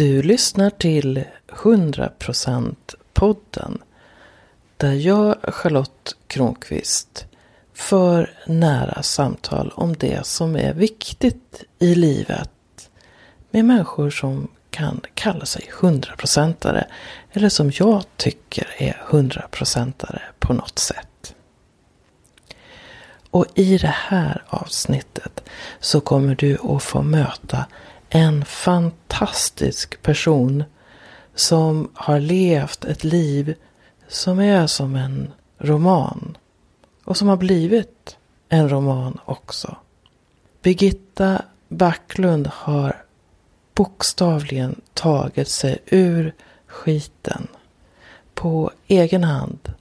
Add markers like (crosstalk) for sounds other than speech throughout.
Du lyssnar till 100% podden där jag, Charlotte Kronqvist, för nära samtal om det som är viktigt i livet med människor som kan kalla sig hundraprocentare eller som jag tycker är hundraprocentare på något sätt. Och i det här avsnittet så kommer du att få möta en fantastisk person som har levt ett liv som är som en roman. Och som har blivit en roman också. Birgitta Backlund har bokstavligen tagit sig ur skiten på egen hand.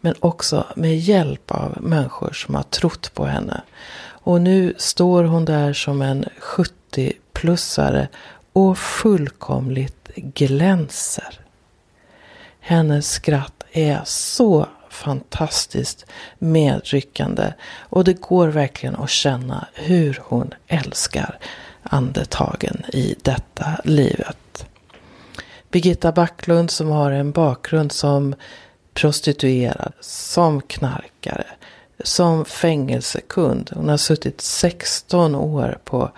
Men också med hjälp av människor som har trott på henne. Och nu står hon där som en 70-plussare och fullkomligt glänser. Hennes skratt är så fantastiskt medryckande och det går verkligen att känna hur hon älskar andetagen i detta livet. Birgitta Backlund som har en bakgrund som prostituerad, som knarkare, som fängelsekund. Hon har suttit 16 år på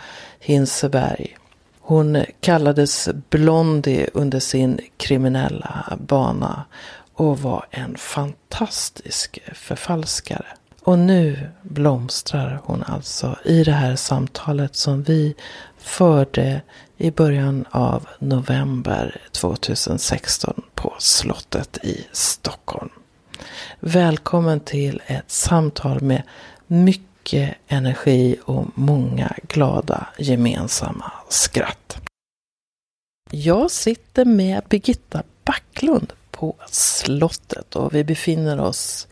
Hinseberg. Hon kallades Blondie under sin kriminella bana och var en fantastisk förfalskare. Och nu blomstrar hon alltså i det här samtalet som vi förde i början av november 2016 på slottet i Stockholm. Välkommen till ett samtal med mycket energi och många glada gemensamma skratt. Jag sitter med Birgitta Backlund på slottet och vi befinner oss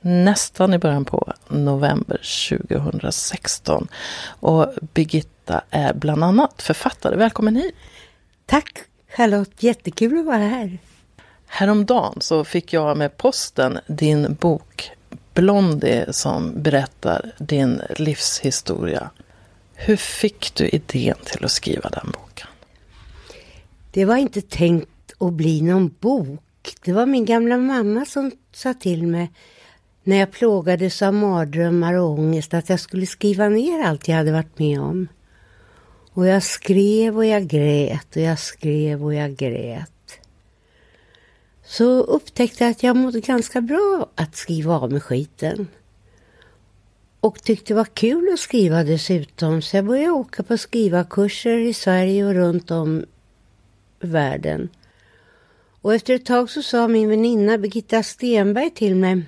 nästan i början på november 2016. Och Birgitta är bland annat författare. Välkommen hit! Tack Charlotte, jättekul att vara här. Häromdagen så fick jag med posten din bok Blondie som berättar din livshistoria. Hur fick du idén till att skriva den boken? Det var inte tänkt att bli någon bok. Det var min gamla mamma som sa till mig när jag plågades av mardrömmar och ångest att jag skulle skriva ner allt jag hade varit med om. Och jag skrev och jag grät och jag skrev och jag grät. Så upptäckte jag att jag mådde ganska bra att skriva av med skiten. Och tyckte det var kul att skriva dessutom så jag började åka på skrivarkurser i Sverige och runt om världen. Och efter ett tag så sa min väninna Birgitta Stenberg till mig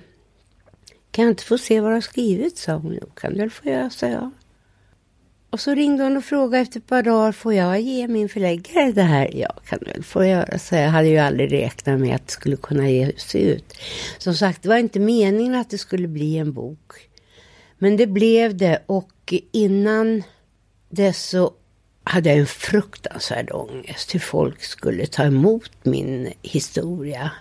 kan jag inte få se vad du har skrivit, sa hon. Jo, kan du väl få göra, sa jag. Och så ringde hon och frågade efter ett par dagar, får jag ge min förläggare det här? Ja, kan du väl få göra, så jag hade ju aldrig räknat med att det skulle kunna ge sig ut. Som sagt, det var inte meningen att det skulle bli en bok. Men det blev det och innan dess så hade jag en fruktansvärd ångest hur folk skulle ta emot min historia.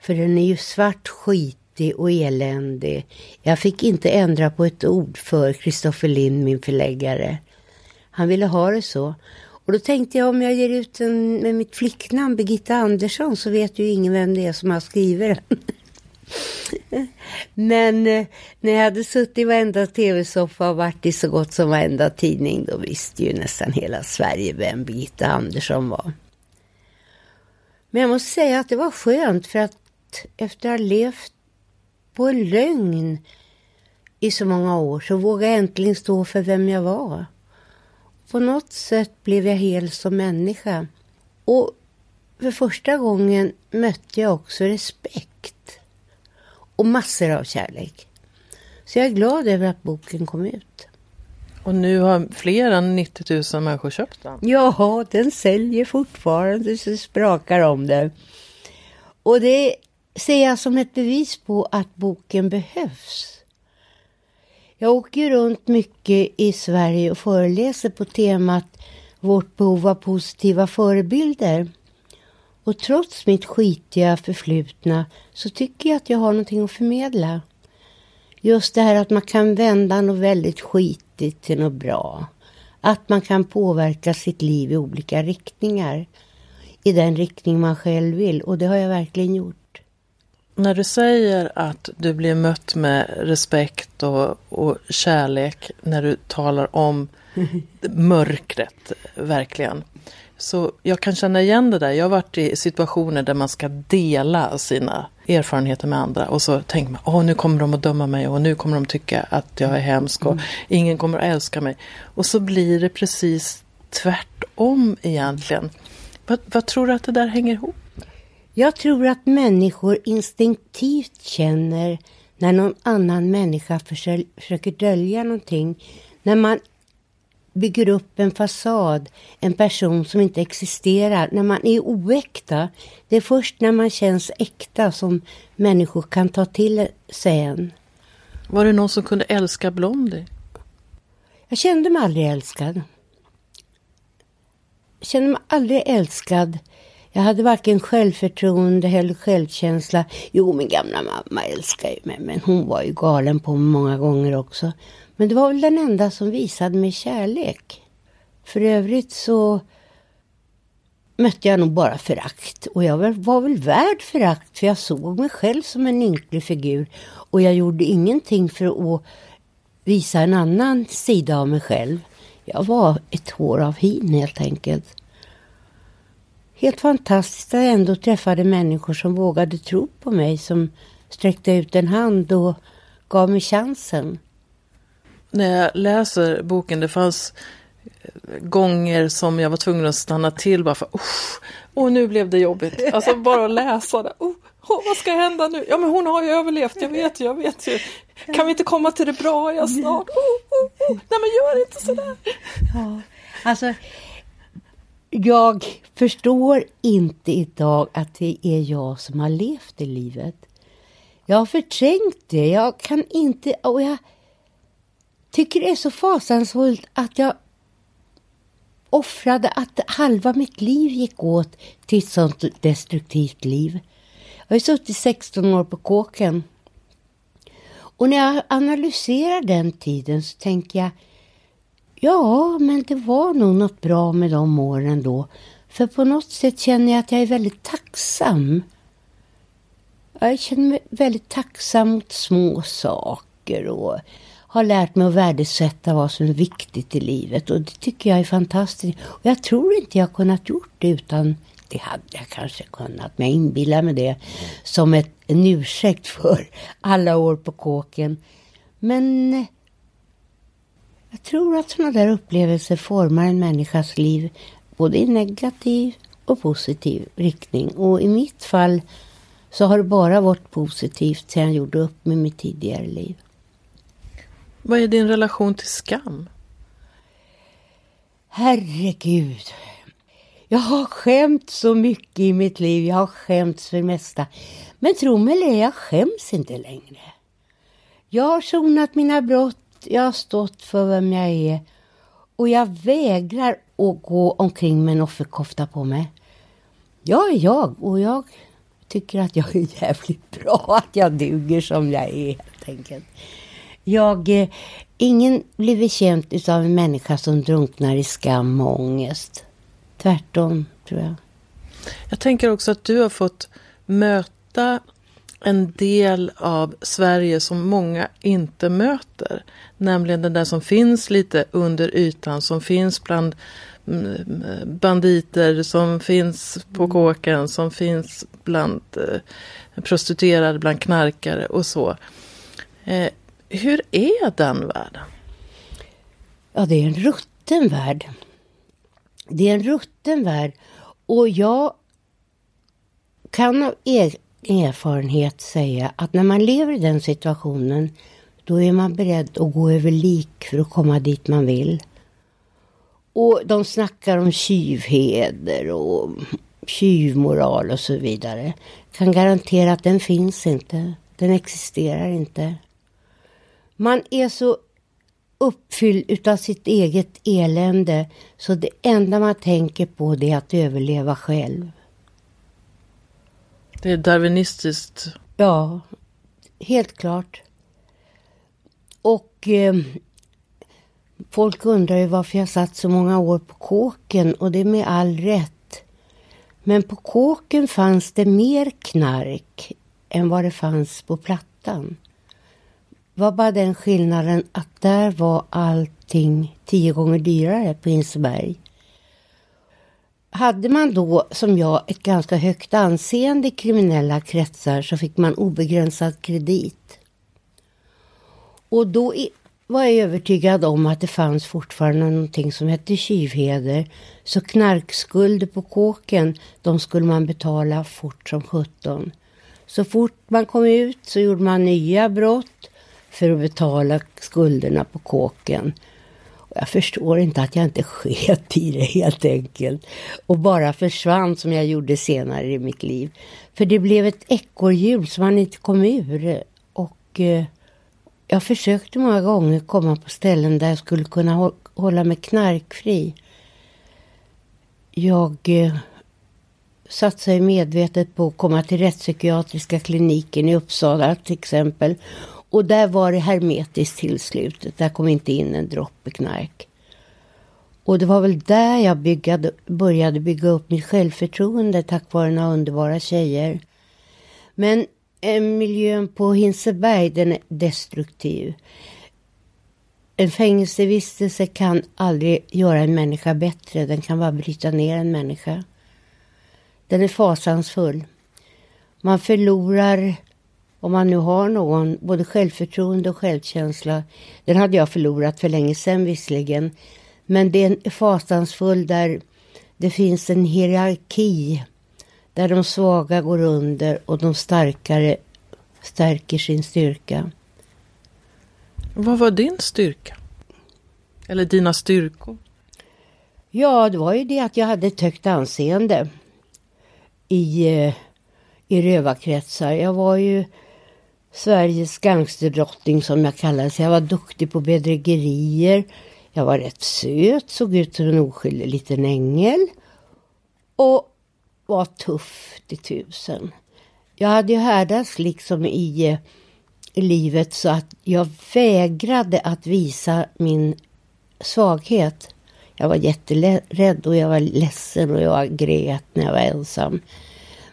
För den är ju svart skit fattig och eländig. Jag fick inte ändra på ett ord för Kristoffer Lind, min förläggare. Han ville ha det så. Och då tänkte jag om jag ger ut den med mitt flicknamn Birgitta Andersson så vet ju ingen vem det är som har skrivit den. (laughs) Men eh, när jag hade suttit i varenda tv-soffa och varit i så gott som varenda tidning då visste ju nästan hela Sverige vem Birgitta Andersson var. Men jag måste säga att det var skönt för att efter att ha levt på en lögn i så många år så vågade jag äntligen stå för vem jag var. På något sätt blev jag hel som människa. Och för första gången mötte jag också respekt. Och massor av kärlek. Så jag är glad över att boken kom ut. Och nu har fler än 90 000 människor köpt den. Ja, den säljer fortfarande så sprakar om det. Och det ser jag som ett bevis på att boken behövs. Jag åker runt mycket i Sverige och föreläser på temat Vårt behov av positiva förebilder. Och trots mitt skitiga förflutna så tycker jag att jag har någonting att förmedla. Just det här att man kan vända något väldigt skitigt till något bra. Att man kan påverka sitt liv i olika riktningar. I den riktning man själv vill och det har jag verkligen gjort. När du säger att du blir mött med respekt och, och kärlek när du talar om (laughs) mörkret, verkligen. Så jag kan känna igen det där. Jag har varit i situationer där man ska dela sina erfarenheter med andra och så tänker man, åh nu kommer de att döma mig och nu kommer de tycka att jag är hemsk och mm. ingen kommer att älska mig. Och så blir det precis tvärtom egentligen. Vad, vad tror du att det där hänger ihop Jag tror att människor instinktivt känner när någon annan människa försöker dölja någonting. När man bygger upp en fasad, en person som inte existerar, när man är oäkta. Det är först när man känns äkta som människor kan ta till sig en. Var det någon som kunde älska Blondie? Jag kände mig aldrig älskad. Jag kände mig aldrig älskad. Jag hade varken självförtroende eller självkänsla. Jo, min gamla mamma älskade ju mig, men hon var ju galen på mig många gånger också. Men det var väl den enda som visade mig kärlek. För övrigt så mötte jag nog bara förakt. Och jag var väl värd förakt för jag såg mig själv som en ynklig figur. Och jag gjorde ingenting för att visa en annan sida av mig själv. Jag var ett hår av hin helt enkelt. Helt fantastiskt att jag ändå träffade människor som vågade tro på mig, som sträckte ut en hand och gav mig chansen när jag läser boken, det fanns gånger som jag var tvungen att stanna till bara för och nu blev det jobbigt. Alltså bara att läsa det. Oh, oh, vad ska hända nu? Ja men hon har ju överlevt, jag vet ju, jag vet ju. Kan vi inte komma till det bra jag snart? Oh, oh, oh. Nej men gör inte sådär. Ja, alltså, jag förstår inte idag att det är jag som har levt i livet. Jag har förträngt det. Jag kan inte, och jag tycker det är så fasansfullt att jag offrade att halva mitt liv gick åt till ett sånt destruktivt liv. Jag har suttit 16 år på kåken. Och när jag analyserar den tiden så tänker jag Ja, men det var nog något bra med de åren då. För på något sätt känner jag att jag är väldigt tacksam. Jag känner mig väldigt tacksam mot små saker och har lärt mig att värdesätta vad som är viktigt i livet och det tycker jag är fantastiskt. Och jag tror inte jag kunnat gjort det utan det hade jag kanske kunnat, men jag inbillar mig det som ett, en ursäkt för alla år på kåken. Men jag tror att sådana där upplevelser formar en människas liv både i negativ och positiv riktning. Och i mitt fall så har det bara varit positivt sedan jag gjorde upp med mitt tidigare liv. Vad är din relation till skam? Herregud. Jag har skämt så mycket i mitt liv. Jag har skämts för det mesta. Men tro mig eller jag skäms inte längre. Jag har sonat mina brott. Jag har stått för vem jag är. Och jag vägrar att gå omkring med en offerkofta på mig. Jag är jag och jag tycker att jag är jävligt bra. Att jag duger som jag är helt enkelt. Jag, eh, ingen blir bekänt av en människa som drunknar i skam och ångest. Tvärtom, tror jag. Jag tänker också att du har fått möta en del av Sverige som många inte möter. Nämligen den där som finns lite under ytan, som finns bland mm, banditer, som finns på mm. kåken, som finns bland eh, prostituerade, bland knarkare och så. Eh, hur är den världen? Ja, det är en rutten värld. Det är en rutten värld. Och jag kan av erfarenhet säga att när man lever i den situationen då är man beredd att gå över lik för att komma dit man vill. Och de snackar om tjuvheder och tjuvmoral och så vidare. Kan garantera att den finns inte. Den existerar inte. Man är så uppfylld utav sitt eget elände så det enda man tänker på det är att överleva själv. Det är darwinistiskt. Ja, helt klart. Och eh, Folk undrar ju varför jag satt så många år på kåken och det är med all rätt. Men på kåken fanns det mer knark än vad det fanns på plattan. Det var bara den skillnaden att där var allting tio gånger dyrare på Hinseberg. Hade man då, som jag, ett ganska högt anseende i kriminella kretsar så fick man obegränsad kredit. Och då var jag övertygad om att det fanns fortfarande någonting som hette tjuvheder. Så knarkskulder på kåken, de skulle man betala fort som sjutton. Så fort man kom ut så gjorde man nya brott för att betala skulderna på kåken. Jag förstår inte att jag inte (laughs) sket i det helt enkelt. Och bara försvann som jag gjorde senare i mitt liv. För det blev ett ekorrhjul som man inte kom ur. Och eh, jag försökte många gånger komma på ställen där jag skulle kunna hålla mig knarkfri. Jag eh, satsade medvetet på att komma till rättspsykiatriska kliniken i Uppsala till exempel. Och där var det hermetiskt tillslutet. Där kom inte in en droppe knark. Och det var väl där jag byggade, började bygga upp mitt självförtroende tack vare några underbara tjejer. Men eh, miljön på Hinseberg den är destruktiv. En fängelsevistelse kan aldrig göra en människa bättre. Den kan bara bryta ner en människa. Den är fasansfull. Man förlorar, om man nu har någon, både självförtroende och självkänsla. Den hade jag förlorat för länge sedan visserligen. Men den är fasansfull där det finns en hierarki. Där de svaga går under och de starkare stärker sin styrka. Vad var din styrka? Eller dina styrkor? Ja, det var ju det att jag hade ett högt anseende i, eh, i rövarkretsar. Jag var ju Sveriges gangsterdrottning som jag kallades. Jag var duktig på bedrägerier. Jag var rätt söt, såg ut som en oskyldig liten ängel. Och var tuff till tusen. Jag hade ju härdats liksom i, eh, i livet så att jag vägrade att visa min svaghet. Jag var jätterädd och jag var ledsen och jag grät när jag var ensam.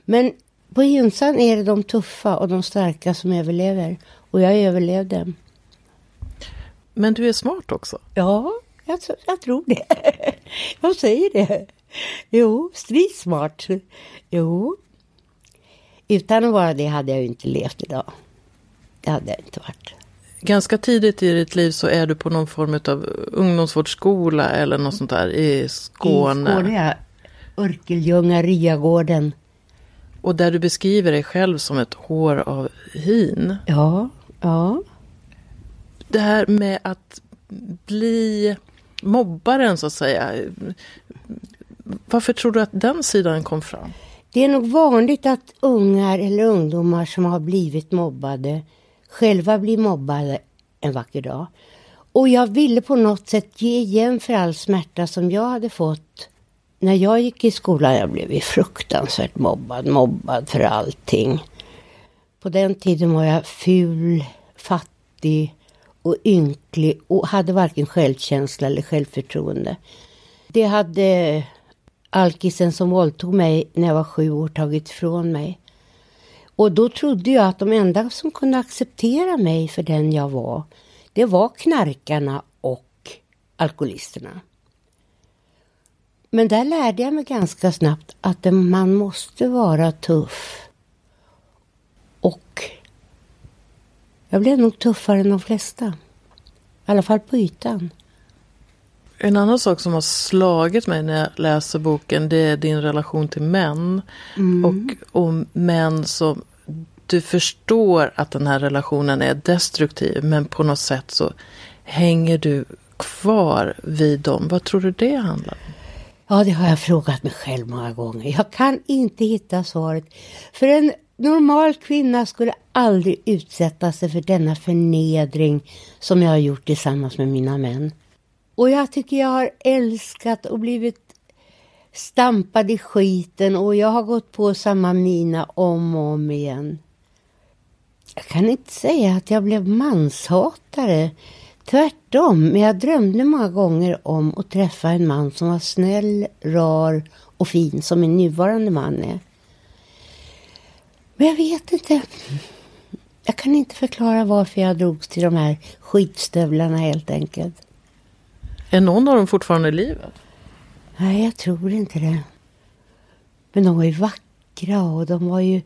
Men på Hinsan är det de tuffa och de starka som överlever. Och jag överlevde. Men du är smart också? Ja, jag, jag tror det. (laughs) jag säger det. Jo, stridsmart. Jo. Utan att vara det hade jag ju inte levt idag. Det hade jag inte varit ganska tidigt i ditt liv så är du på någon form av ungdomsvårdsskola eller något sånt där i Skåne. I Skåne, ja. Örkelljunga, Riagården. Och där du beskriver dig själv som ett hår av hin. Ja, ja. Det här med att bli mobbaren så att säga. Varför tror du att den sidan kom fram? Det är nog vanligt att ungar eller ungdomar som har blivit mobbade själva bli mobbade en vacker dag. Och jag ville på något sätt ge igen för all smärta som jag hade fått när jag gick i skolan. Jag blev ju fruktansvärt mobbad, mobbad för allting. På den tiden var jag ful, fattig och ynklig och hade varken självkänsla eller självförtroende. Det hade alkisen som våldtog mig när jag var sju år tagit ifrån mig. Och då trodde jag att de enda som kunde acceptera mig för den jag var, det var knarkarna och alkoholisterna. Men där lärde jag mig ganska snabbt att man måste vara tuff. Och jag blev nog tuffare än de flesta. I alla fall på ytan. En annan sak som har slagit mig när jag läser boken det är din relation till män. Mm. Och, och män som du förstår att den här relationen är destruktiv men på något sätt så hänger du kvar vid dem. Vad tror du det handlar om? Ja, det har jag frågat mig själv många gånger. Jag kan inte hitta svaret. För en normal kvinna skulle aldrig utsätta sig för denna förnedring som jag har gjort tillsammans med mina män. Och jag tycker jag har älskat och blivit stampad i skiten och jag har gått på samma mina om och om igen. Jag kan inte säga att jag blev manshatare. Tvärtom, men jag drömde många gånger om att träffa en man som var snäll, rar och fin som min nuvarande man är. Men jag vet inte. Jag kan inte förklara varför jag drogs till de här skitstövlarna helt enkelt. Är någon av dem fortfarande i livet? Nej, jag tror inte det. Men de var ju vackra och de var ju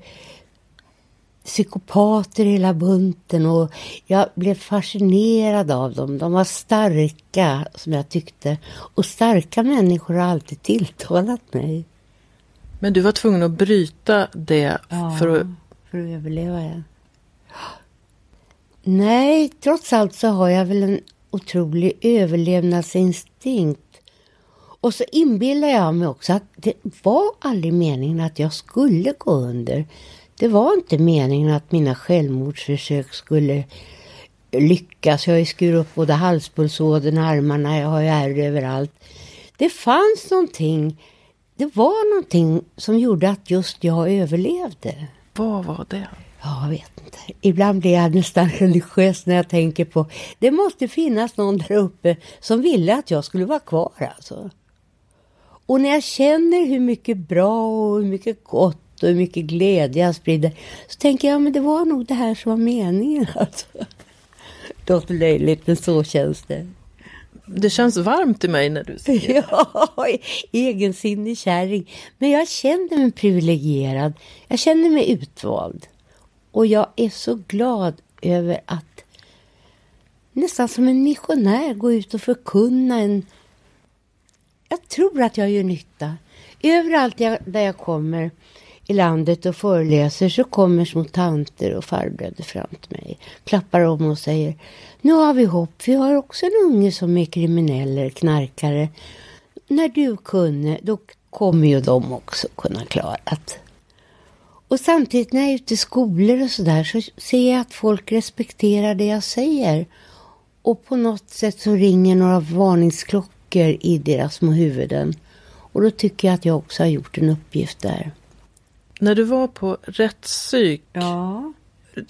psykopater hela bunten och jag blev fascinerad av dem. De var starka, som jag tyckte. Och starka människor har alltid tilltalat mig. Men du var tvungen att bryta det Ja, för att... för att överleva, ja. Nej, trots allt så har jag väl en otrolig överlevnadsinstinkt. Och så inbillar jag mig också att det var aldrig meningen att jag skulle gå under. Det var inte meningen att mina självmordsförsök skulle lyckas. Jag har ju skurit upp både halspulsådern och armarna, jag har ju ärr överallt. Det fanns någonting, det var någonting som gjorde att just jag överlevde. Vad var det? Ja, Jag vet inte. Ibland blir jag nästan (laughs) religiös när jag tänker på det måste finnas någon där uppe som ville att jag skulle vara kvar alltså. Och när jag känner hur mycket bra och hur mycket gott och hur mycket glädje jag sprider så tänker jag men det var nog det här som var meningen (laughs) alltså. Det låter löjligt men så känns det. Det känns varmt i mig när du säger (laughs) Ja, egensinnig kärring. Men jag känner mig privilegierad. Jag känner mig utvald. Och jag är så glad över att nästan som en missionär gå ut och förkunna en... Jag tror att jag gör nytta. Överallt jag, där jag kommer i landet och föreläser så kommer små tanter och farbröder fram till mig. Klappar om och säger Nu har vi hopp. Vi har också en unge som är kriminell eller knarkare. När du kunde, då kommer ju de också kunna klara det. Och samtidigt när jag är ute i skolor och sådär så ser jag att folk respekterar det jag säger. Och på något sätt så ringer några varningsklockor i deras små huvuden. Och då tycker jag att jag också har gjort en uppgift där. När du var på rättspsyk, Ja.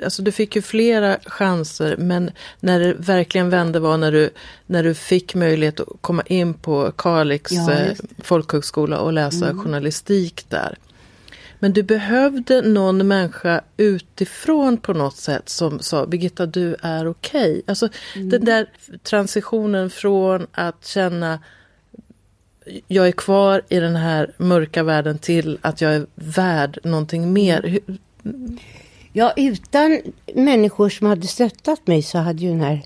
alltså du fick ju flera chanser men när det verkligen vände var när du, när du fick möjlighet att komma in på Kalix Ja, eh, Mm. folkhögskola och läsa journalistik där. Men du behövde någon människa utifrån på något sätt som sa Birgitta du är okej. Alltså Mm. den där transitionen från att känna jag är kvar i den här mörka världen till att jag är värd någonting mer. Hur- Ja, utan människor som hade stöttat mig så hade ju den här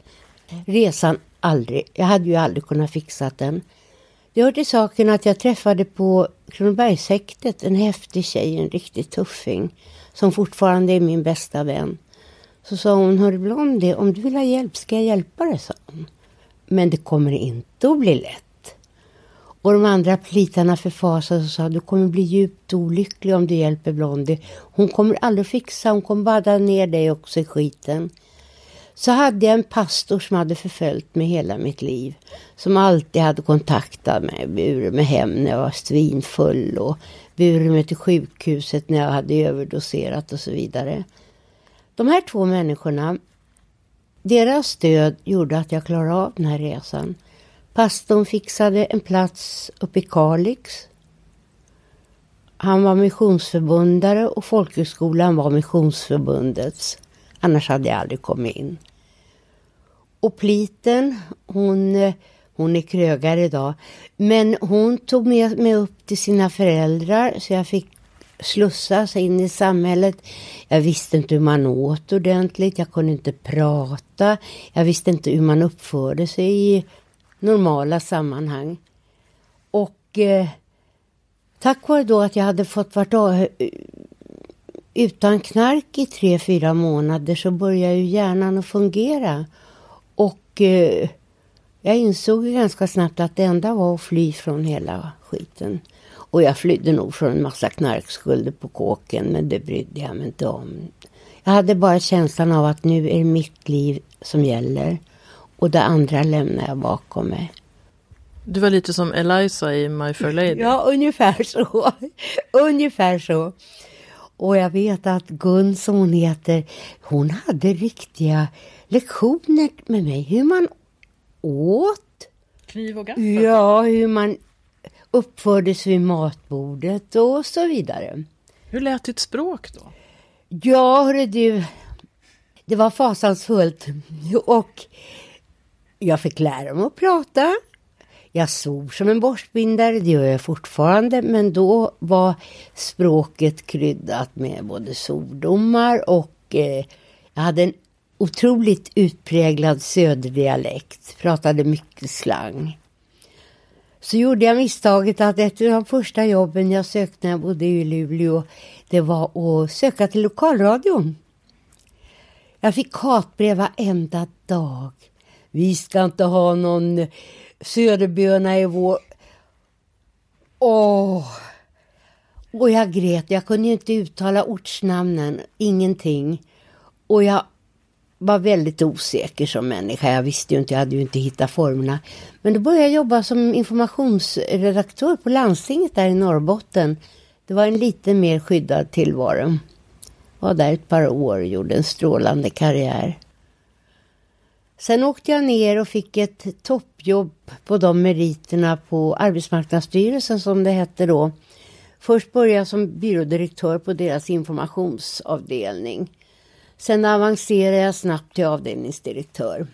resan aldrig, jag hade ju aldrig kunnat fixa den. Det hör till saken att jag träffade på Kronobergshäktet en häftig tjej, en riktig tuffing, som fortfarande är min bästa vän. Så sa hon, hör Blondie, om du vill ha hjälp ska jag hjälpa dig, sa hon. Men det kommer inte att bli lätt. Och de andra plitarna förfasade och sa du kommer bli djupt olycklig om du hjälper Blondie. Hon kommer aldrig fixa, hon kommer bada ner dig också i skiten. Så hade jag en pastor som hade förföljt mig hela mitt liv. Som alltid hade kontaktat mig, burit mig hem när jag var svinfull och burit mig till sjukhuset när jag hade överdoserat och så vidare. De här två människorna, deras stöd gjorde att jag klarade av den här resan. Pastorn fixade en plats uppe i Kalix. Han var missionsförbundare och folkhögskolan var missionsförbundets. Annars hade jag aldrig kommit in. Och Pliten, hon, hon är krögare idag. Men hon tog med mig upp till sina föräldrar så jag fick slussas in i samhället. Jag visste inte hur man åt ordentligt, jag kunde inte prata. Jag visste inte hur man uppförde sig i normala sammanhang. Och eh, tack vare då att jag hade fått vart av, eh, utan knark i tre, fyra månader så började ju hjärnan att fungera. Och eh, jag insåg ju ganska snabbt att det enda var att fly från hela skiten. Och jag flydde nog från en massa knarkskulder på kåken, men det brydde jag mig inte om. Jag hade bara känslan av att nu är det mitt liv som gäller. Och det andra lämnar jag bakom mig. Du var lite som Eliza i My Fair Lady. Ja, ungefär så. (laughs) ungefär så. Och jag vet att Gun, som hon heter, hon hade riktiga lektioner med mig. Hur man åt. Kniv och gaffel? Ja, hur man uppförde sig vid matbordet och så vidare. Hur lät ditt språk då? Ja, hörru du. Det var fasansfullt. (laughs) Och jag fick lära mig att prata. Jag svor som en borstbindare, det gör jag fortfarande, men då var språket kryddat med både svordomar och eh, jag hade en otroligt utpräglad söderdialekt, pratade mycket slang. Så gjorde jag misstaget att ett av de första jobben jag sökte när jag bodde i Luleå, det var att söka till lokalradion. Jag fick hatbrev varenda dag. Vi ska inte ha någon söderböna i vår... Åh! Och jag grät. Jag kunde ju inte uttala ortsnamnen. Ingenting. Och jag var väldigt osäker som människa. Jag visste ju inte, jag hade ju inte hittat formerna. Men då började jag jobba som informationsredaktör på landstinget där i Norrbotten. Det var en lite mer skyddad tillvaro. Var där ett par år och gjorde en strålande karriär. Sen åkte jag ner och fick ett toppjobb på de meriterna på Arbetsmarknadsstyrelsen som det hette då. Först började jag som byrådirektör på deras informationsavdelning. Sen avancerade jag snabbt till avdelningsdirektör.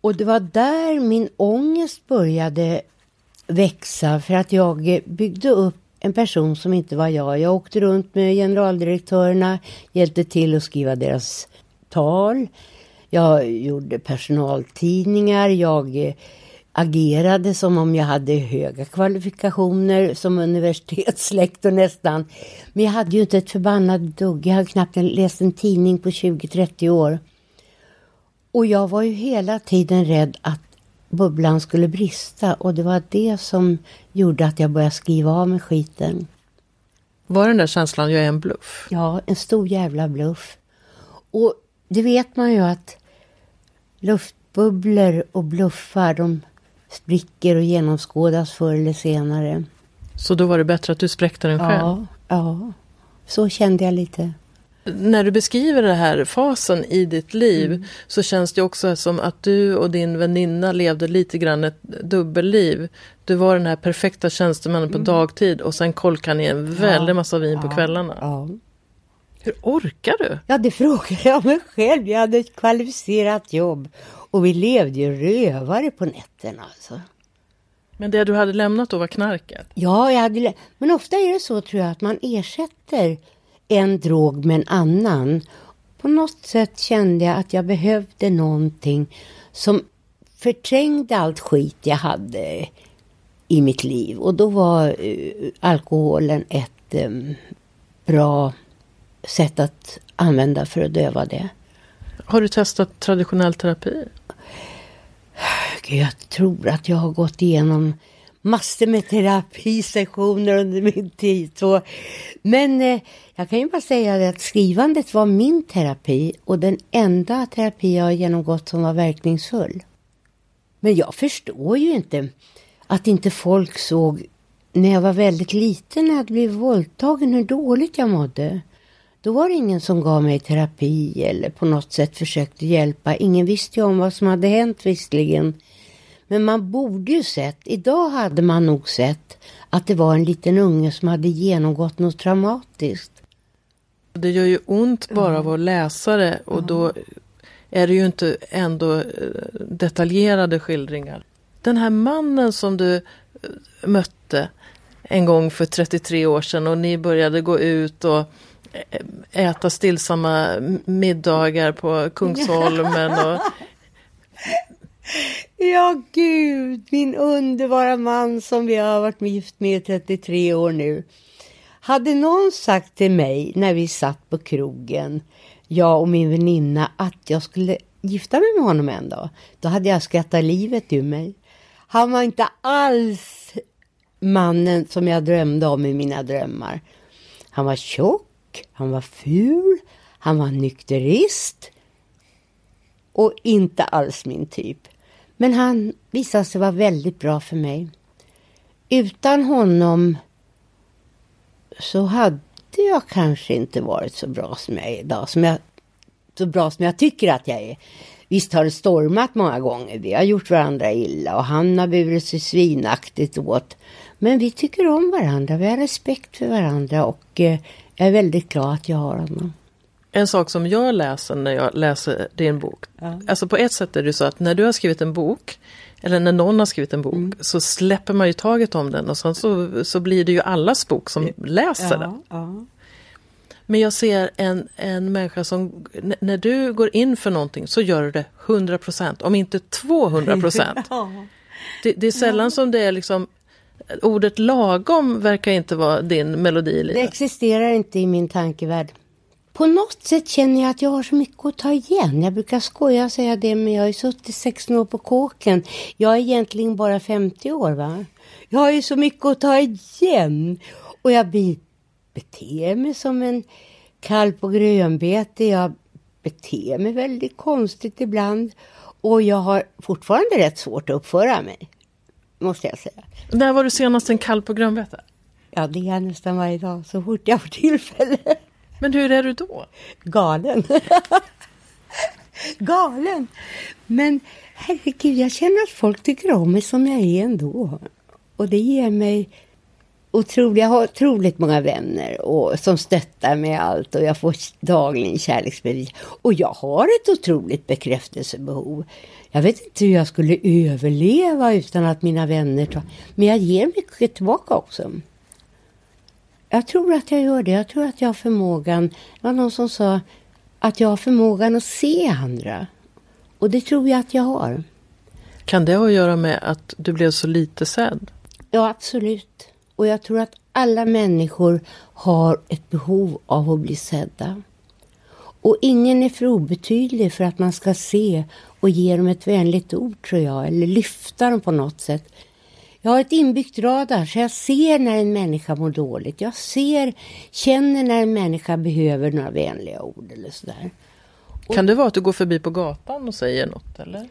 Och det var där min ångest började växa för att jag byggde upp en person som inte var jag. Jag åkte runt med generaldirektörerna, hjälpte till att skriva deras tal. Jag gjorde personaltidningar, jag agerade som om jag hade höga kvalifikationer som universitetslektor nästan. Men jag hade ju inte ett förbannat dugg. Jag hade knappt läst en tidning på 20-30 år. Och jag var ju hela tiden rädd att bubblan skulle brista och det var det som gjorde att jag började skriva av med skiten. Var den där känslan, jag är en bluff? Ja, en stor jävla bluff. Och det vet man ju att luftbubblor och bluffar, de spricker och genomskådas förr eller senare. Så då var det bättre att du spräckte den själv? Ja, ja. så kände jag lite. När du beskriver den här fasen i ditt liv mm. så känns det också som att du och din väninna levde lite grann ett dubbelliv. Du var den här perfekta tjänstemannen på mm. dagtid och sen kolkade ni en väldig massa vin ja, på kvällarna. Ja. Hur orkar du? Ja, det frågar jag mig själv. Jag hade ett kvalificerat jobb och vi levde ju rövare på nätterna alltså. Men det du hade lämnat då var knarket? Ja, jag hade men ofta är det så tror jag att man ersätter en drog med en annan. På något sätt kände jag att jag behövde någonting som förträngde allt skit jag hade i mitt liv. Och då var uh, alkoholen ett um, bra sätt att använda för att döva det. Har du testat traditionell terapi? Jag tror att jag har gått igenom massor med terapisessioner under min tid. Så. Men eh, jag kan ju bara säga att skrivandet var min terapi och den enda terapi jag har genomgått som var verkningsfull. Men jag förstår ju inte att inte folk såg när jag var väldigt liten, när jag hade blivit våldtagen, hur dåligt jag mådde. Då var det ingen som gav mig terapi eller på något sätt försökte hjälpa. Ingen visste ju om vad som hade hänt visserligen. Men man borde ju sett, idag hade man nog sett att det var en liten unge som hade genomgått något traumatiskt. Det gör ju ont bara av att läsa det och då är det ju inte ändå eh, detaljerade skildringar. Den här mannen som du eh, mötte en gång för 33 år sedan och ni började gå ut och äta stillsamma middagar på Kungsholmen. Och... (laughs) Ja, gud, min underbara man som vi har varit gift med i 33 år nu. Hade någon sagt till mig när vi satt på krogen, jag och min väninna, att jag skulle gifta mig med honom en dag, då hade jag skrattat livet ur mig. Han var inte alls mannen som jag drömde om i mina drömmar. Han var tjock, han var ful, han var nykterist och inte alls min typ. Men han visade sig vara väldigt bra för mig. Utan honom så hade jag kanske inte varit så bra som jag är idag. Som jag, så bra som jag tycker att jag är. Visst har det stormat många gånger. Vi har gjort varandra illa och han har burit sig svinaktigt åt. Men vi tycker om varandra. Vi har respekt för varandra och eh, jag är väldigt glad att jag har honom. En sak som jag läser när jag läser din bok. Ja. Alltså på ett sätt är det så att när du har skrivit en bok eller när någon har skrivit en bok mm. så släpper man ju taget om den och sen så, så blir det ju allas bok som läser ja, den. Ja. Men jag ser en, en människa som, när du går in för någonting så gör du det 100%, om inte 200%. (laughs) ja. det, det är sällan som det är liksom Ordet lagom verkar inte vara din melodi i livet. Det existerar inte i min tankevärld. På något sätt känner jag att jag har så mycket att ta igen. Jag brukar skoja och säga det, men jag har ju suttit 16 år på kåken. Jag är egentligen bara 50 år, va? Jag har ju så mycket att ta igen. Och jag beter mig som en kalv på grönbete. Jag beter mig väldigt konstigt ibland. Och jag har fortfarande rätt svårt att uppföra mig. Måste jag säga. När var du senast en kalv på grönbete? Ja, det är nästan varje dag, så fort jag får tillfälle. Men hur är du då? Galen. (laughs) Galen. Men herregud, jag känner att folk tycker om mig som jag är ändå. Och det ger mig otroligt, jag har otroligt många vänner och, som stöttar mig allt och jag får dagligen kärleksbevis. Och jag har ett otroligt bekräftelsebehov. Jag vet inte hur jag skulle överleva utan att mina vänner tar... Men jag ger mycket tillbaka också. Jag tror att jag gör det. Jag tror att jag har förmågan. Det var någon som sa att jag har förmågan att se andra. Och det tror jag att jag har. Kan det ha att göra med att du blev så lite sedd? Ja, absolut. Och jag tror att alla människor har ett behov av att bli sedda. Och ingen är för obetydlig för att man ska se och ge dem ett vänligt ord tror jag, eller lyfta dem på något sätt. Jag har ett inbyggt radar så jag ser när en människa mår dåligt. Jag ser, känner när en människa behöver några vänliga ord eller sådär. Kan det vara att du går förbi på gatan och säger något eller?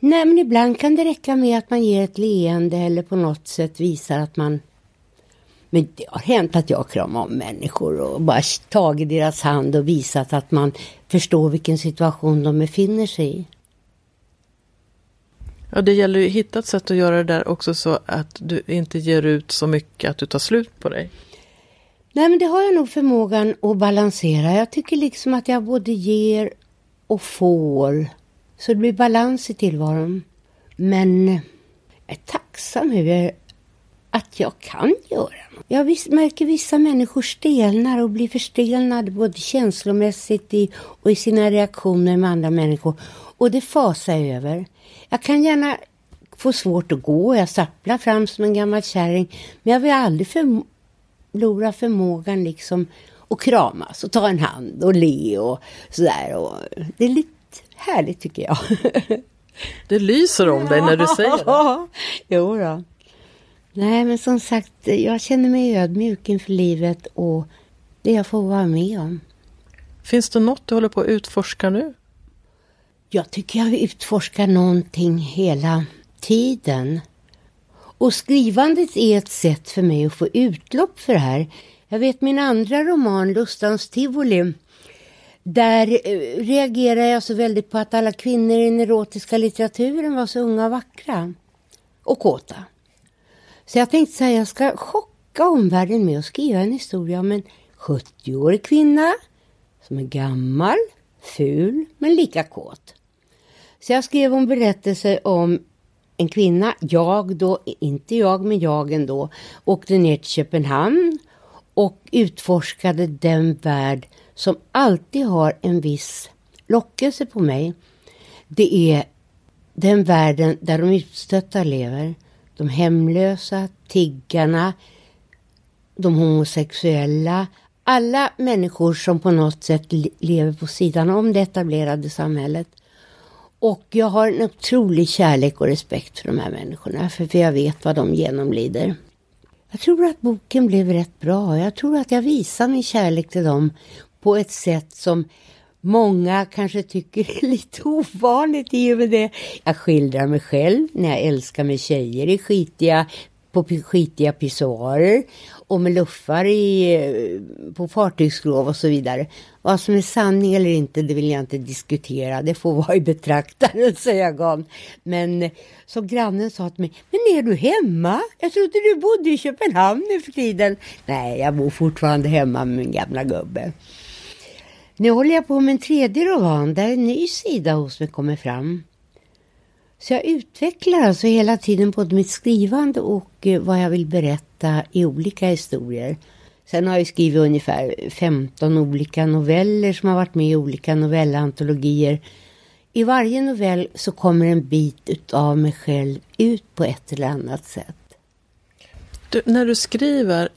Nej men ibland kan det räcka med att man ger ett leende eller på något sätt visar att man men det har hänt att jag kramar om människor och bara tagit deras hand och visat att man förstår vilken situation de befinner sig i. Ja, det gäller ju att hitta ett sätt att göra det där också så att du inte ger ut så mycket att du tar slut på dig. Nej, men det har jag nog förmågan att balansera. Jag tycker liksom att jag både ger och får. Så det blir balans i tillvaron. Men jag är tacksam över att jag kan göra något. Jag märker vissa människor stelnar och blir förstelnade både känslomässigt i, och i sina reaktioner med andra människor. Och det fasar jag över. Jag kan gärna få svårt att gå, jag sapplar fram som en gammal kärring. Men jag vill aldrig förlora förmågan liksom att kramas och ta en hand och le och sådär. Och det är lite härligt tycker jag. (laughs) Det lyser om dig när du säger det. (laughs) jo då. Nej, men som sagt, jag känner mig ödmjuk inför livet och det jag får vara med om. Finns det något du håller på att utforska nu? Jag tycker jag utforskar någonting hela tiden. Och skrivandet är ett sätt för mig att få utlopp för det här. Jag vet min andra roman, Lustans tivoli, där eh, reagerar jag så väldigt på att alla kvinnor i den erotiska litteraturen var så unga och vackra. Och kåta. Så jag tänkte säga, jag ska chocka omvärlden med att skriva en historia om en 70-årig kvinna som är gammal, ful men lika kåt. Så jag skrev en berättelse om en kvinna, jag då, inte jag men jag ändå, åkte ner till Köpenhamn och utforskade den värld som alltid har en viss lockelse på mig. Det är den världen där de utstötta lever de hemlösa, tiggarna, de homosexuella, alla människor som på något sätt lever på sidan om det etablerade samhället. Och jag har en otrolig kärlek och respekt för de här människorna, för jag vet vad de genomlider. Jag tror att boken blev rätt bra. Jag tror att jag visar min kärlek till dem på ett sätt som många kanske tycker är (laughs) lite ovanligt i och med det. Jag skildrar mig själv när jag älskar med tjejer i skitiga på skitiga pissoarer och med luffar i, eh, på fartygsskrov och så vidare. Vad som är sanning eller inte, det vill jag inte diskutera. Det får vara i betraktarens (laughs) ögon. Men eh, så grannen sa till mig, men är du hemma? Jag trodde du bodde i Köpenhamn nu för tiden. Nej, jag bor fortfarande hemma med min gamla gubbe. Nu håller jag på med en tredje roman där en ny sida hos mig kommer fram. Så jag utvecklar alltså hela tiden både mitt skrivande och eh, vad jag vill berätta i olika historier. Sen har jag skrivit ungefär 15 olika noveller som har varit med i olika novellantologier. I varje novell så kommer en bit av mig själv ut på ett eller annat sätt. Du, när du skriver,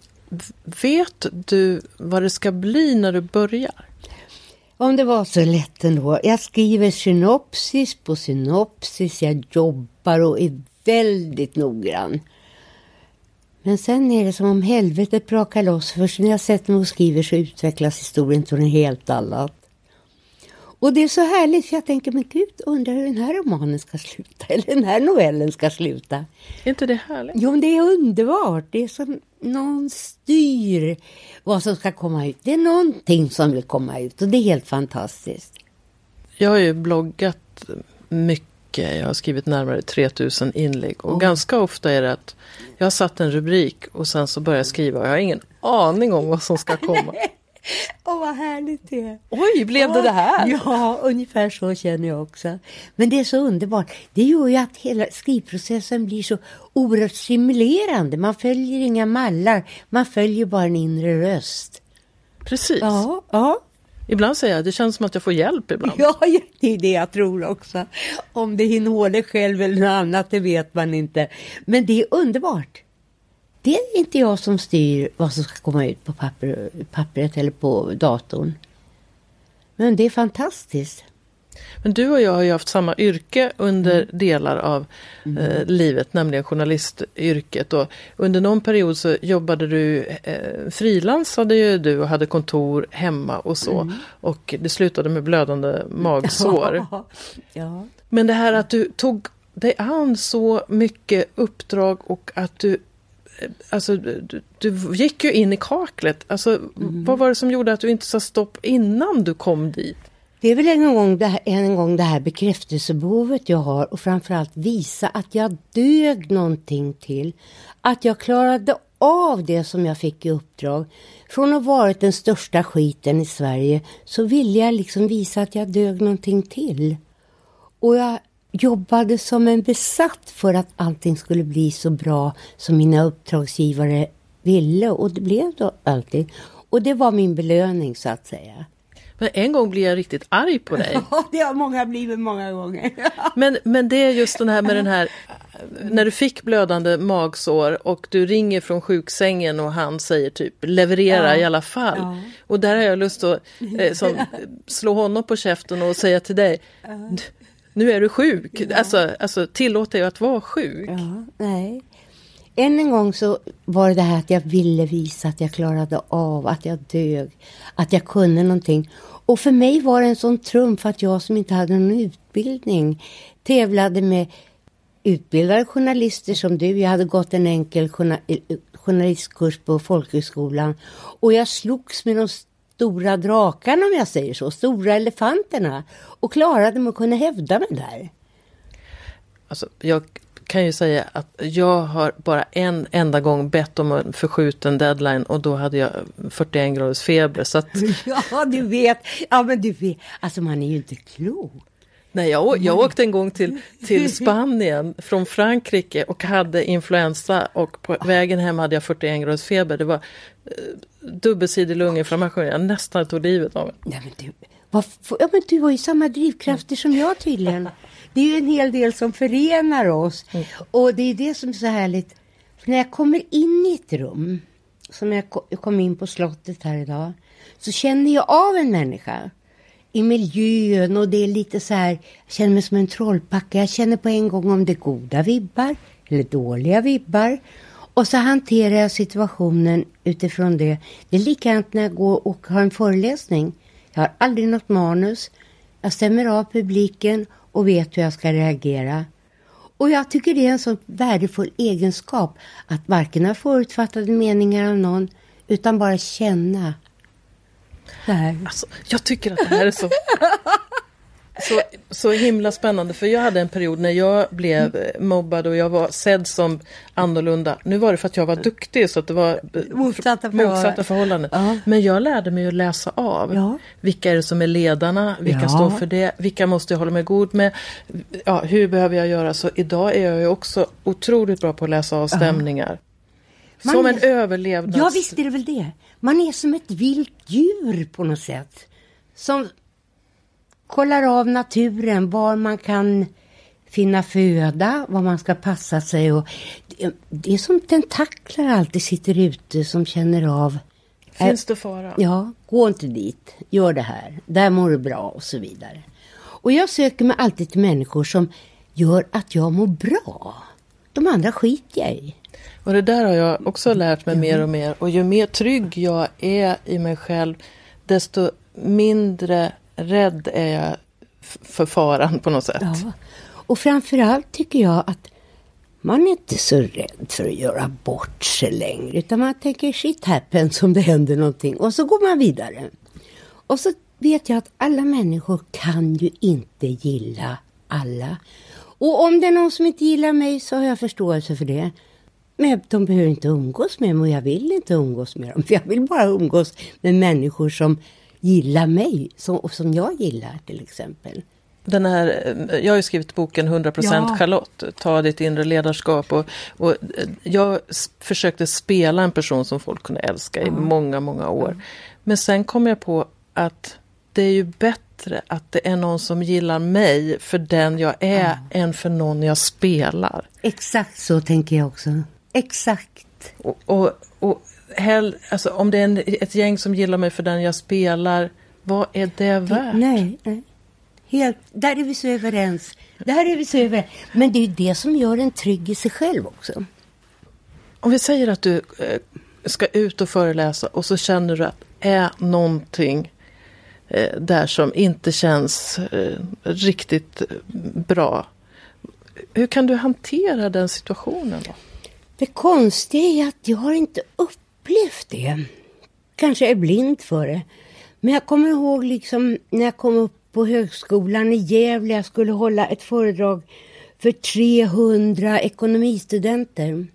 vet du vad det ska bli när du börjar? Om det var så lätt ändå. Jag skriver synopsis på synopsis, jag jobbar och är väldigt noggrann. Men sen är det som om helvetet brakar loss. Först när jag sätter mig och skriver så utvecklas historien till något helt annat. Och det är så härligt för jag tänker, men gud, undrar hur den här romanen ska sluta, eller den här novellen ska sluta. Är inte det härligt? Jo, men det är underbart. Det är som någon styr vad som ska komma ut. Det är någonting som vill komma ut och det är helt fantastiskt. Jag har ju bloggat mycket. Jag har skrivit närmare 3000 inlägg och oh. ganska ofta är det att jag har satt en rubrik och sen så börjar jag skriva och jag har ingen aning om vad som ska komma. (laughs) Åh, oh, vad härligt det är. Oj, blev det det här? Ja, ungefär så känner jag också. Men det är så underbart. Det gör ju att hela skrivprocessen blir så oerhört stimulerande. Man följer inga mallar, man följer bara en inre röst. Precis. Ja, ja. Ibland säger jag det känns som att jag får hjälp ibland. Ja, det är det jag tror också. Om det är innehåller själv eller något annat, det vet man inte. Men det är underbart det är inte jag som styr vad som ska komma ut på papper, pappret eller på datorn. Men det är fantastiskt. Men du och jag har ju haft samma yrke under mm. delar av mm. eh, livet, nämligen journalistyrket. Och under någon period så jobbade du, eh, frilansade ju du och hade kontor hemma och så. Mm. Och det slutade med blödande magsår. (laughs) ja. Men det här att du tog dig an så mycket uppdrag och att du alltså, du, du, gick ju in i kaklet. Alltså, mm. Vad var det som gjorde att du inte sa stopp innan du kom dit? Det är väl en gång det här, en gång det här bekräftelsebehovet jag har och framförallt visa att jag dög någonting till. Att jag klarade av det som jag fick i uppdrag. Från att ha varit den största skiten i Sverige så ville jag liksom visa att jag dög någonting till. Och jag jobbade som en besatt för att allting skulle bli så bra som mina uppdragsgivare ville och det blev då alltid. Och det var min belöning så att säga. Men en gång blev jag riktigt arg på dig. (laughs) Ja, det har många blivit många gånger. (laughs) men, men det är just den här med den här, när du fick blödande magsår och du ringer från sjuksängen och han säger typ leverera ja. i alla fall. Ja. Och där har jag lust att eh, som, (laughs) slå honom på käften och säga till dig, nu är du sjuk. Ja. Alltså, alltså tillåt dig att vara sjuk. Ja, nej. Än en gång så var det det här att jag ville visa att jag klarade av, att jag dög, att jag kunde någonting. Och för mig var det en sån trumf att jag som inte hade någon utbildning tävlade med utbildade journalister som du. Jag hade gått en enkel journalistkurs på folkhögskolan och jag slogs med de stora drakarna om jag säger så, stora elefanterna och klarade mig att kunna hävda mig där. Alltså, jag kan ju säga att jag har bara en enda gång bett om en förskjuten deadline och då hade jag 41 graders feber. Så att... (laughs) Ja, du vet. Ja, men du vet. Alltså man är ju inte klok. Nej, jag, jag åkte en gång till, till (laughs) Spanien från Frankrike och hade influensa och på vägen hem hade jag 41 graders feber. Det var eh, dubbelsidig lunginflammation, jag nästan tog livet av mig. Nej, men du, vad, ja, men du har ju samma drivkrafter som jag tydligen. (laughs) Det är ju en hel del som förenar oss. Mm. Och det är det som är så härligt. För när jag kommer in i ett rum, som jag kom in på slottet här idag, så känner jag av en människa i miljön och det är lite så här, jag känner mig som en trollpacka. Jag känner på en gång om det är goda vibbar eller dåliga vibbar. Och så hanterar jag situationen utifrån det. Det är likadant när jag går och har en föreläsning. Jag har aldrig något manus. Jag stämmer av publiken och vet hur jag ska reagera. Och jag tycker det är en så värdefull egenskap att varken ha förutfattade meningar av någon utan bara känna. Alltså, jag tycker att det här är så, (laughs) så, så himla spännande. För jag hade en period när jag blev eh, mobbad och jag var sedd som annorlunda. Nu var det för att jag var duktig så att det var eh, Motsatta motsatta förhållanden. Ja. Men jag lärde mig att läsa av. Ja. Vilka är det som är ledarna? Vilka Ja. står för det? Vilka måste jag hålla mig god med? Ja, hur behöver jag göra? Så idag är jag ju också otroligt bra på att läsa av stämningar. Man Som en är- överlevnads... Ja, visst är det väl det. Man är som ett vilt djur på något sätt. Som kollar av naturen, var man kan finna föda, var man ska passa sig. Och det, är som tentaklar alltid sitter ute som känner av. Finns det fara? Ja, gå inte dit, gör det här, där mår du bra och så vidare. Och jag söker mig alltid till människor som gör att jag mår bra. De andra skiter jag i. Och det där har jag också lärt mig mer och mer. Och ju mer trygg jag är i mig själv, desto mindre rädd är jag för faran på något sätt. Ja. Och framförallt tycker jag att man är inte så rädd för att göra bort sig längre. Utan man tänker shit happens om det händer någonting. Och så går man vidare. Och så vet jag att alla människor kan ju inte gilla alla. Och om det är någon som inte gillar mig så har jag förståelse för det. Men de behöver inte umgås med mig och jag vill inte umgås med dem. För (laughs) jag vill bara umgås med människor som gillar mig. Som, och som jag gillar till exempel. Den här, eh, jag har ju skrivit boken 100% Ja. Charlotte, ta ditt inre ledarskap. Och, och eh, jag försökte spela en person som folk kunde älska i många, många år. Men sen kom jag på att det är ju bättre att det är någon som gillar mig för den jag är än för någon jag spelar. Exakt så tänker jag också. Exakt. Och, och, och hell, alltså, om det är en, ett gäng som gillar mig för den jag spelar, vad är det värt? Nej, nej. Helt, där är vi så överens. Där är vi så överens. Men det är ju det som gör en trygg i sig själv också. Om vi säger att du eh, ska ut och föreläsa och så känner du att är någonting eh, där som inte känns eh, riktigt bra. Hur kan du hantera den situationen? Då? Det konstiga är att jag har inte upplevt det. Kanske är blind för det. Men jag kommer ihåg liksom när jag kom upp på högskolan i Gävle. Jag skulle hålla ett föredrag för 300 ekonomistudenter.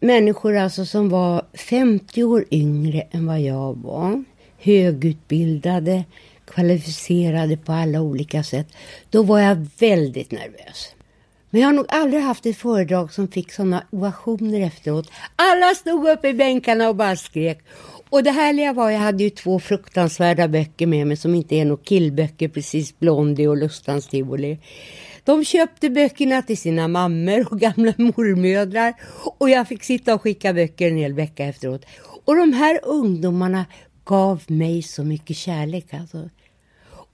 Människor alltså som var 50 år yngre än vad jag var. Högutbildade, kvalificerade på alla olika sätt. Då var jag väldigt nervös. Men jag har nog aldrig haft ett föredrag som fick sådana ovationer efteråt. Alla stod upp i bänkarna och bara skrek. Och det härliga var, jag hade ju två fruktansvärda böcker med mig som inte är några killböcker, precis Blondie och Lustans tivoli. De köpte böckerna till sina mammor och gamla mormödrar och jag fick sitta och skicka böcker en hel vecka efteråt. Och de här ungdomarna gav mig så mycket kärlek alltså.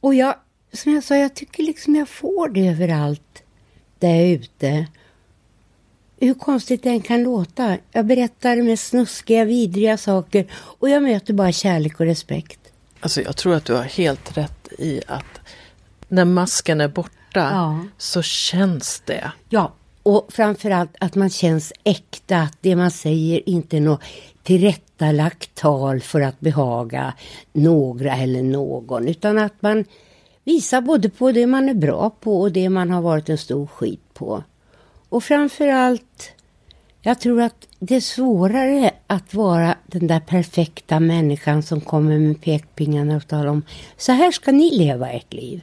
Och jag, som jag sa, jag tycker liksom jag får det överallt där jag är ute. Hur konstigt det än kan låta. Jag berättar med snuskiga, vidriga saker och jag möter bara kärlek och respekt. Alltså jag tror att du har helt rätt i att när masken är borta Ja. så känns det. Ja, och framförallt att man känns äkta, att det man säger inte är något tillrättalagt tal för att behaga några eller någon, utan att man Visa både på det man är bra på och det man har varit en stor skit på. Och framförallt, jag tror att det är svårare att vara den där perfekta människan som kommer med pekpingarna och talar om så här ska ni leva ert liv.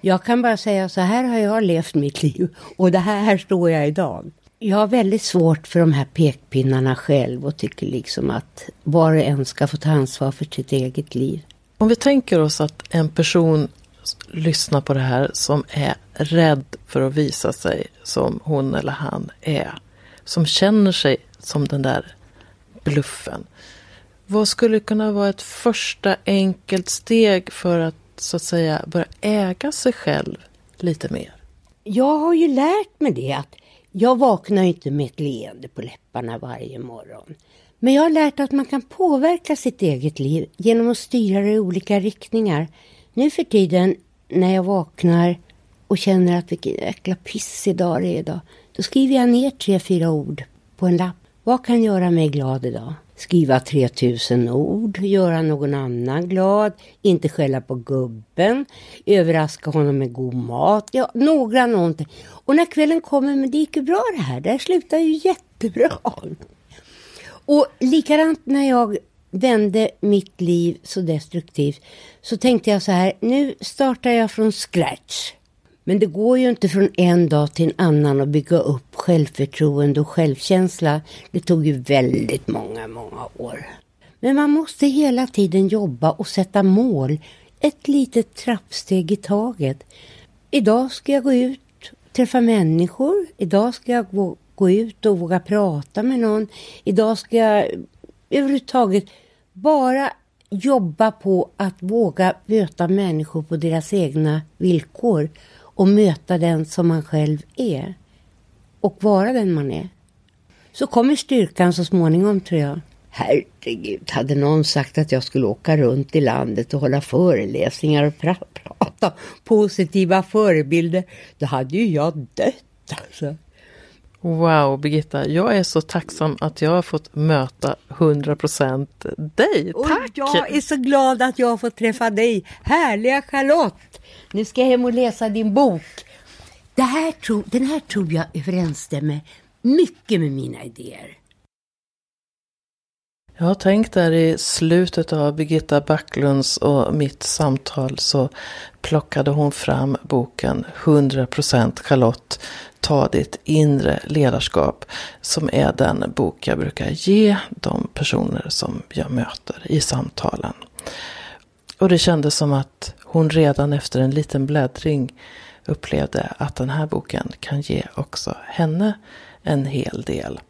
Jag kan bara säga så här har jag levt mitt liv och det här, här står jag idag. Jag har väldigt svårt för de här pekpinnarna själv och tycker liksom att var och en ska få ta ansvar för sitt eget liv. Om vi tänker oss att en person lyssnar på det här som är rädd för att visa sig som hon eller han är. Som känner sig som den där bluffen. Vad skulle kunna vara ett första enkelt steg för att så att säga börja äga sig själv lite mer? Jag har ju lärt mig det att jag vaknar inte med ett leende på läpparna varje morgon. Men jag har lärt att man kan påverka sitt eget liv genom att styra det i olika riktningar. Nu för tiden när jag vaknar och känner att vilken jäkla pissig dag det är idag. Då skriver jag ner tre, fyra ord på en lapp. Vad kan göra mig glad idag? Skriva 3000 ord, göra någon annan glad, inte skälla på gubben, överraska honom med god mat, ja, några någonting. Och när kvällen kommer, men det gick ju bra det här, det här slutar ju jättebra. Och likadant när jag vände mitt liv så destruktivt så tänkte jag så här, nu startar jag från scratch. Men det går ju inte från en dag till en annan att bygga upp självförtroende och självkänsla. Det tog ju väldigt många, många år. Men man måste hela tiden jobba och sätta mål. Ett litet trappsteg i taget. Idag ska jag gå ut och träffa människor. Idag ska jag gå ut och våga prata med någon. Idag ska jag överhuvudtaget bara jobba på att våga möta människor på deras egna villkor och möta den som man själv är och vara den man är. Så kommer styrkan så småningom tror jag. Herregud, hade någon sagt att jag skulle åka runt i landet och hålla föreläsningar och pra (laughs) prata positiva förebilder, då hade ju jag dött alltså. Wow, Birgitta, jag är så tacksam att jag har fått möta 100% dig. Tack! Och jag är så glad att jag har fått träffa dig, härliga Charlotte. Nu ska jag hem och läsa din bok. Det här tro, den här tror jag överensstämmer mycket med mina idéer. Jag har tänkt där i slutet av Birgitta Backlunds och mitt samtal så plockade hon fram boken 100% Charlotte Ta ditt inre ledarskap som är den bok jag brukar ge de personer som jag möter i samtalen. Och det kändes som att hon redan efter en liten bläddring upplevde att den här boken kan ge också henne en hel del.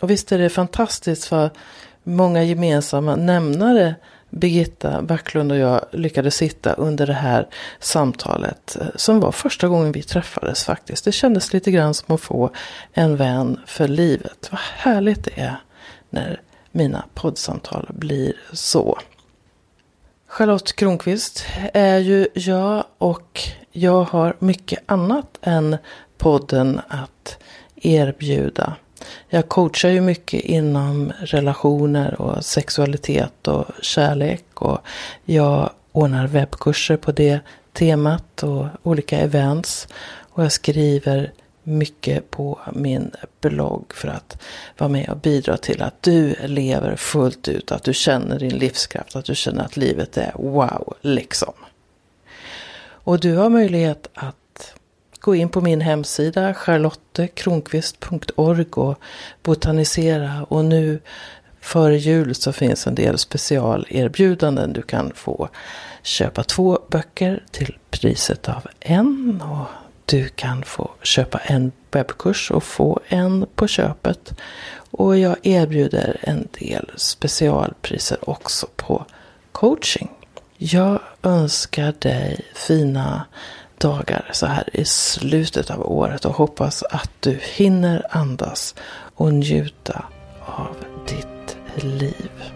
Och visst är det fantastiskt för många gemensamma nämnare Birgitta Backlund och jag lyckades sitta under det här samtalet eh, som var första gången vi träffades faktiskt. Det kändes lite grann som att få en vän för livet. Vad härligt det är när mina poddsamtal blir så. Charlotte Kronqvist är ju jag och jag har mycket annat än podden att erbjuda. Jag coachar ju mycket inom relationer och sexualitet och kärlek och jag ordnar webbkurser på det temat och olika events. Och jag skriver mycket på min blogg för att vara med och bidra till att du lever fullt ut, att du känner din livskraft, att du känner att livet är wow, liksom. Och du har möjlighet att gå in på min hemsida charlottekronqvist.org och botanisera. Och nu före jul så finns en del specialerbjudanden. Du kan få köpa två böcker till priset av en. Och du kan få köpa en webbkurs och få en på köpet. Och jag erbjuder en del specialpriser också på coaching. Jag önskar dig fina dagar så här i slutet av året och hoppas att du hinner andas och njuta av ditt liv.